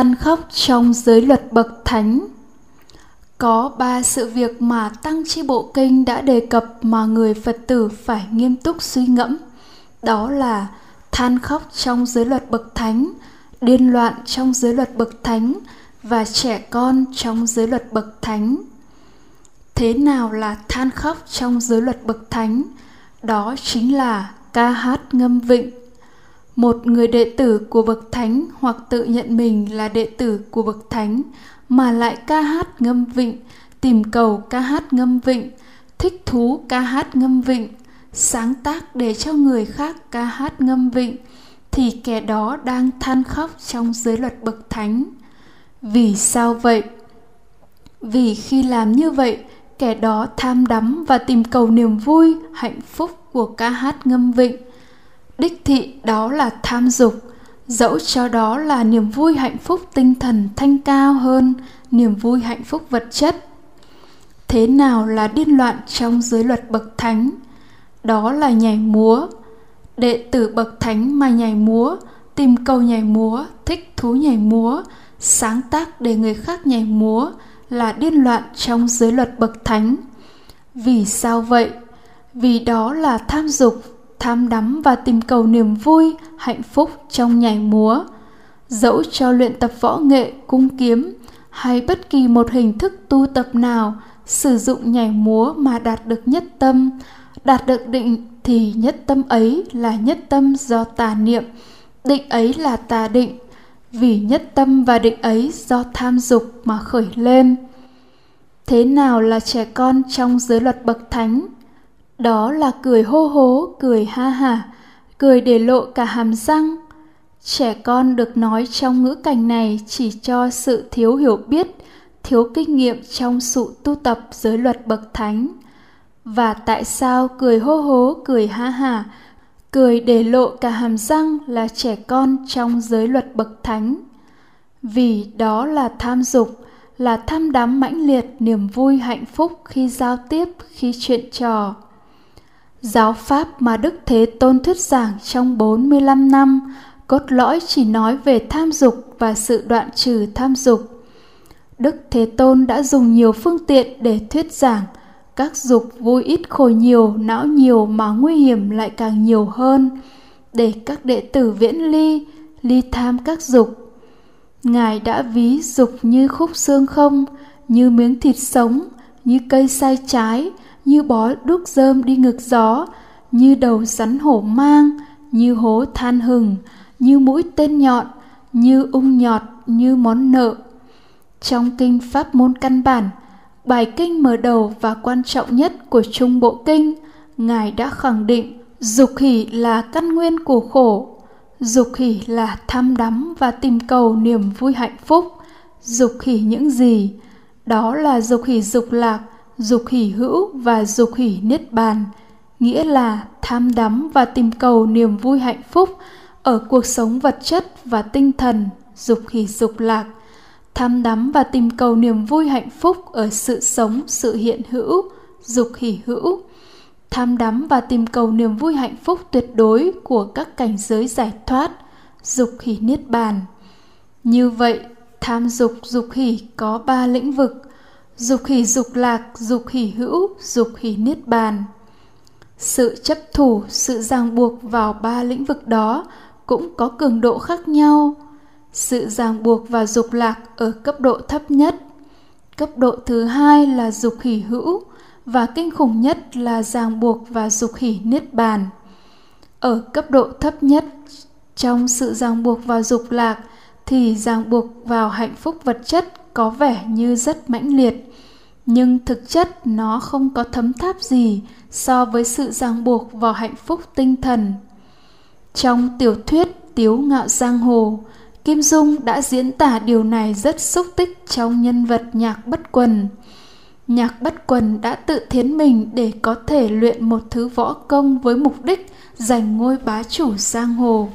than khóc trong giới luật bậc thánh. Có ba sự việc mà tăng chi bộ kinh đã đề cập mà người phật tử phải nghiêm túc suy ngẫm. Đó là than khóc trong giới luật bậc thánh, điên loạn trong giới luật bậc thánh và trẻ con trong giới luật bậc thánh. Thế nào là than khóc trong giới luật bậc thánh? Đó chính là ca hát ngâm vịnh một người đệ tử của bậc thánh hoặc tự nhận mình là đệ tử của bậc thánh, mà lại ca hát ngâm vịnh, tìm cầu ca hát ngâm vịnh, thích thú ca hát ngâm vịnh, sáng tác để cho người khác ca hát ngâm vịnh, thì kẻ đó đang than khóc trong giới luật bậc thánh. Vì sao vậy? Vì khi làm như vậy, kẻ đó tham đắm và tìm cầu niềm vui, hạnh phúc của ca hát ngâm vịnh đích thị đó là tham dục, dẫu cho đó là niềm vui hạnh phúc tinh thần thanh cao hơn niềm vui hạnh phúc vật chất. Thế nào là điên loạn trong giới luật bậc thánh? Đó là nhảy múa. Đệ tử bậc thánh mà nhảy múa, tìm cầu nhảy múa, thích thú nhảy múa, sáng tác để người khác nhảy múa là điên loạn trong giới luật bậc thánh. Vì sao vậy? Vì đó là tham dục tham đắm và tìm cầu niềm vui, hạnh phúc trong nhảy múa. Dẫu cho luyện tập võ nghệ, cung kiếm, hay bất kỳ một hình thức tu tập nào, sử dụng nhảy múa mà đạt được nhất tâm, đạt được định thì nhất tâm ấy là nhất tâm do tà niệm, định ấy là tà định. Vì nhất tâm và định ấy do tham dục mà khởi lên. Thế nào là trẻ con trong giới luật bậc thánh? Đó là cười hô hố, cười ha hả cười để lộ cả hàm răng. Trẻ con được nói trong ngữ cảnh này chỉ cho sự thiếu hiểu biết, thiếu kinh nghiệm trong sự tu tập giới luật bậc thánh. Và tại sao cười hô hố, cười ha hả cười để lộ cả hàm răng là trẻ con trong giới luật bậc thánh? Vì đó là tham dục, là tham đắm mãnh liệt, niềm vui, hạnh phúc khi giao tiếp, khi chuyện trò. Giáo pháp mà Đức Thế Tôn thuyết giảng trong 45 năm cốt lõi chỉ nói về tham dục và sự đoạn trừ tham dục. Đức Thế Tôn đã dùng nhiều phương tiện để thuyết giảng các dục vui ít khổ nhiều, não nhiều mà nguy hiểm lại càng nhiều hơn, để các đệ tử viễn ly, ly tham các dục. Ngài đã ví dục như khúc xương không, như miếng thịt sống, như cây sai trái, như bó đúc rơm đi ngược gió, như đầu rắn hổ mang, như hố than hừng, như mũi tên nhọn, như ung nhọt, như món nợ. Trong kinh Pháp môn căn bản, bài kinh mở đầu và quan trọng nhất của Trung Bộ Kinh, Ngài đã khẳng định dục hỷ là căn nguyên của khổ, dục hỷ là tham đắm và tìm cầu niềm vui hạnh phúc. Dục hỷ những gì? Đó là dục hỷ dục lạc, dục hỷ hữu và dục hỷ niết bàn, nghĩa là tham đắm và tìm cầu niềm vui hạnh phúc ở cuộc sống vật chất và tinh thần, dục hỷ dục lạc, tham đắm và tìm cầu niềm vui hạnh phúc ở sự sống, sự hiện hữu, dục hỷ hữu, tham đắm và tìm cầu niềm vui hạnh phúc tuyệt đối của các cảnh giới giải thoát, dục hỷ niết bàn. Như vậy, tham dục dục hỷ có ba lĩnh vực dục hỷ dục lạc, dục hỷ hữu, dục hỷ niết bàn. Sự chấp thủ, sự ràng buộc vào ba lĩnh vực đó cũng có cường độ khác nhau. Sự ràng buộc và dục lạc ở cấp độ thấp nhất. Cấp độ thứ hai là dục hỷ hữu và kinh khủng nhất là ràng buộc và dục hỷ niết bàn. Ở cấp độ thấp nhất, trong sự ràng buộc vào dục lạc thì ràng buộc vào hạnh phúc vật chất có vẻ như rất mãnh liệt, nhưng thực chất nó không có thấm tháp gì so với sự ràng buộc vào hạnh phúc tinh thần. Trong tiểu thuyết tiếu ngạo giang hồ, kim dung đã diễn tả điều này rất xúc tích trong nhân vật nhạc bất quần. Nhạc bất quần đã tự thiến mình để có thể luyện một thứ võ công với mục đích giành ngôi bá chủ giang hồ.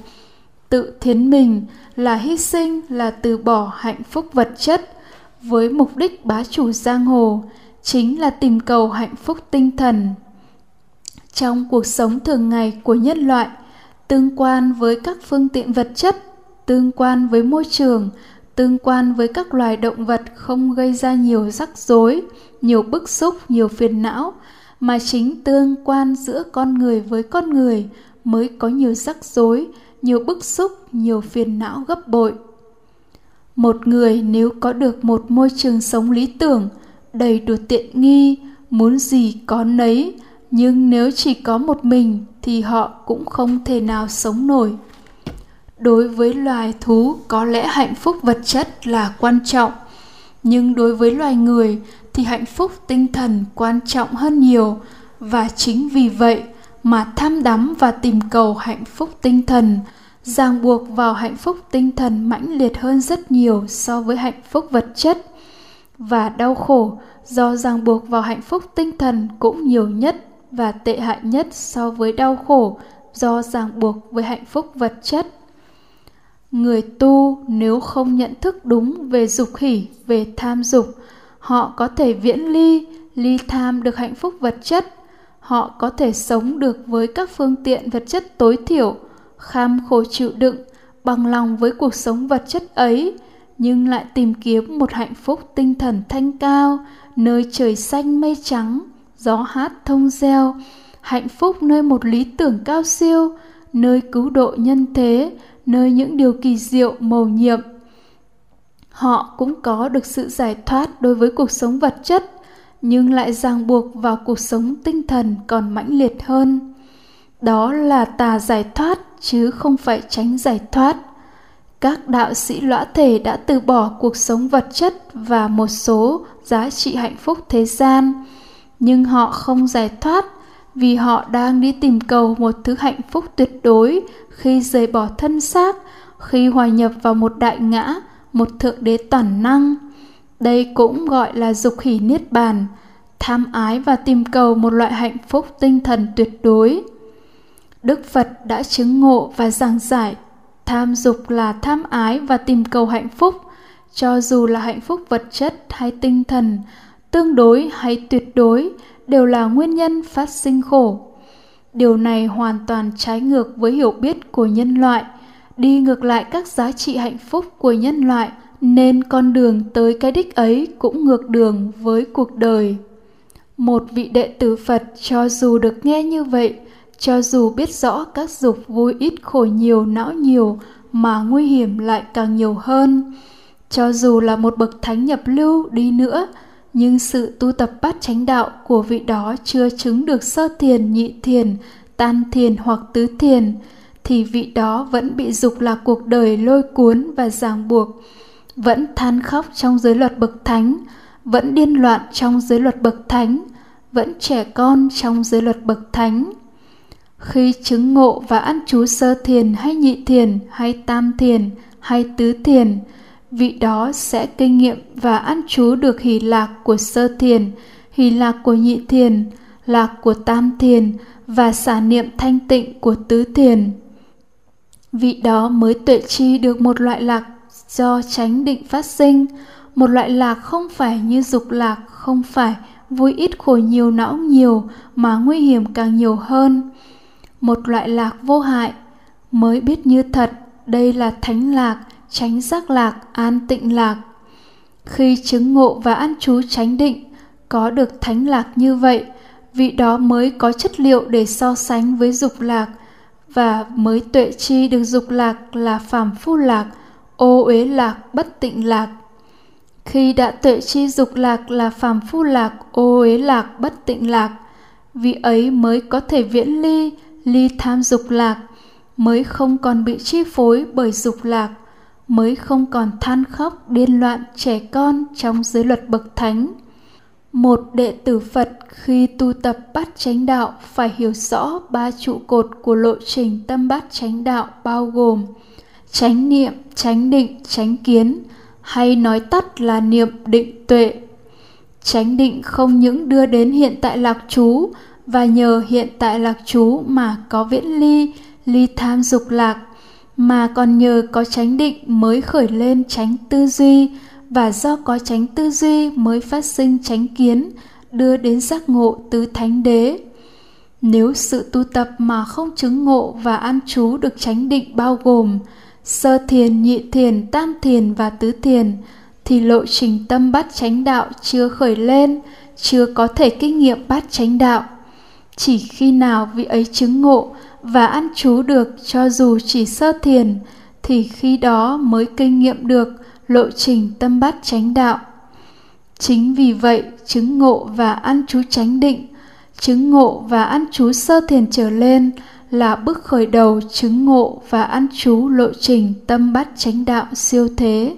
Tự thiến mình là hy sinh là từ bỏ hạnh phúc vật chất với mục đích bá chủ giang hồ, chính là tìm cầu hạnh phúc tinh thần. Trong cuộc sống thường ngày của nhân loại, tương quan với các phương tiện vật chất, tương quan với môi trường, tương quan với các loài động vật không gây ra nhiều rắc rối, nhiều bức xúc, nhiều phiền não, mà chính tương quan giữa con người với con người mới có nhiều rắc rối, nhiều bức xúc, nhiều phiền não gấp bội một người nếu có được một môi trường sống lý tưởng, đầy đủ tiện nghi, muốn gì có nấy, nhưng nếu chỉ có một mình thì họ cũng không thể nào sống nổi. Đối với loài thú, có lẽ hạnh phúc vật chất là quan trọng, nhưng đối với loài người thì hạnh phúc tinh thần quan trọng hơn nhiều. Và chính vì vậy mà tham đắm và tìm cầu hạnh phúc tinh thần ràng buộc vào hạnh phúc tinh thần mãnh liệt hơn rất nhiều so với hạnh phúc vật chất và đau khổ, do ràng buộc vào hạnh phúc tinh thần cũng nhiều nhất và tệ hại nhất so với đau khổ, do ràng buộc với hạnh phúc vật chất. Người tu nếu không nhận thức đúng về dục hỷ, về tham dục, họ có thể viễn ly ly tham được hạnh phúc vật chất. Họ có thể sống được với các phương tiện vật chất tối thiểu kham khổ chịu đựng, bằng lòng với cuộc sống vật chất ấy, nhưng lại tìm kiếm một hạnh phúc tinh thần thanh cao, nơi trời xanh mây trắng, gió hát thông reo. Hạnh phúc nơi một lý tưởng cao siêu, nơi cứu độ nhân thế, nơi những điều kỳ diệu, mầu nhiệm. Họ cũng có được sự giải thoát đối với cuộc sống vật chất, nhưng lại ràng buộc vào cuộc sống tinh thần còn mãnh liệt hơn. Đó là tà giải thoát chứ không phải tránh giải thoát. Các đạo sĩ lõa thể đã từ bỏ cuộc sống vật chất và một số giá trị hạnh phúc thế gian. Nhưng họ không giải thoát vì họ đang đi tìm cầu một thứ hạnh phúc tuyệt đối khi rời bỏ thân xác, khi hòa nhập vào một đại ngã, một thượng đế toàn năng. Đây cũng gọi là dục hỷ niết bàn, tham ái và tìm cầu một loại hạnh phúc tinh thần tuyệt đối đức phật đã chứng ngộ và giảng giải. Tham dục là tham ái và tìm cầu hạnh phúc. Cho dù là hạnh phúc vật chất hay tinh thần, tương đối hay tuyệt đối, đều là nguyên nhân phát sinh khổ. Điều này hoàn toàn trái ngược với hiểu biết của nhân loại. Đi ngược lại các giá trị hạnh phúc của nhân loại, nên con đường tới cái đích ấy cũng ngược đường với cuộc đời. Một vị đệ tử phật cho dù được nghe như vậy cho dù biết rõ các dục vui ít khổ nhiều, não nhiều, mà nguy hiểm lại càng nhiều hơn. Cho dù là một bậc thánh nhập lưu đi nữa, nhưng sự tu tập bát chánh đạo của vị đó chưa chứng được sơ thiền, nhị thiền tan thiền hoặc tứ thiền, thì vị đó vẫn bị dục lạc cuộc đời lôi cuốn và ràng buộc, vẫn than khóc trong giới luật bậc thánh, vẫn điên loạn trong giới luật bậc thánh, vẫn trẻ con trong giới luật bậc thánh khi chứng ngộ và ăn chú sơ thiền hay nhị thiền hay tam thiền hay tứ thiền, vị đó sẽ kinh nghiệm và ăn chú được hỷ lạc của sơ thiền, hỷ lạc của nhị thiền, lạc của tam thiền và xả niệm thanh tịnh của tứ thiền. Vị đó mới tuệ chi được một loại lạc do tránh định phát sinh. Một loại lạc không phải như dục lạc, không phải, vui ít khổ nhiều não nhiều mà nguy hiểm càng nhiều hơn một loại lạc vô hại. Mới biết như thật, đây là thánh lạc tránh giác lạc, an tịnh lạc. Khi chứng ngộ và an trú tránh định, có được thánh lạc như vậy, vị đó mới có chất liệu để so sánh với dục lạc và mới tuệ chi được dục lạc là phàm phu lạc, ô uế lạc, bất tịnh lạc. Khi đã tuệ chi dục lạc là phàm phu lạc, ô uế lạc, bất tịnh lạc, vị ấy mới có thể viễn ly ly tham dục lạc, mới không còn bị chi phối bởi dục lạc, mới không còn than khóc điên loạn trẻ con trong giới luật bậc thánh. Một đệ tử phật khi tu tập bát chánh đạo phải hiểu rõ ba trụ cột của lộ trình tâm bát chánh đạo bao gồm chánh niệm, chánh định, chánh kiến, hay nói tắt là niệm định tuệ. Chánh định không những đưa đến hiện tại lạc trú và nhờ hiện tại lạc trú mà có viễn ly ly tham dục lạc, mà còn nhờ có chánh định mới khởi lên chánh tư duy. Và do có chánh tư duy mới phát sinh chánh kiến, đưa đến giác ngộ tứ thánh đế. Nếu sự tu tập mà không chứng ngộ và an trú được chánh định bao gồm sơ thiền, nhị thiền, tam thiền và tứ thiền, thì lộ trình tâm bát chánh đạo chưa khởi lên, chưa có thể kinh nghiệm bát chánh đạo chỉ khi nào vị ấy chứng ngộ và ăn trú được cho dù chỉ sơ thiền, thì khi đó mới kinh nghiệm được lộ trình tâm bát chánh đạo. Chính vì vậy, chứng ngộ và ăn trú chánh định, chứng ngộ và ăn trú sơ thiền trở lên là bước khởi đầu chứng ngộ và ăn trú lộ trình tâm bát chánh đạo siêu thế.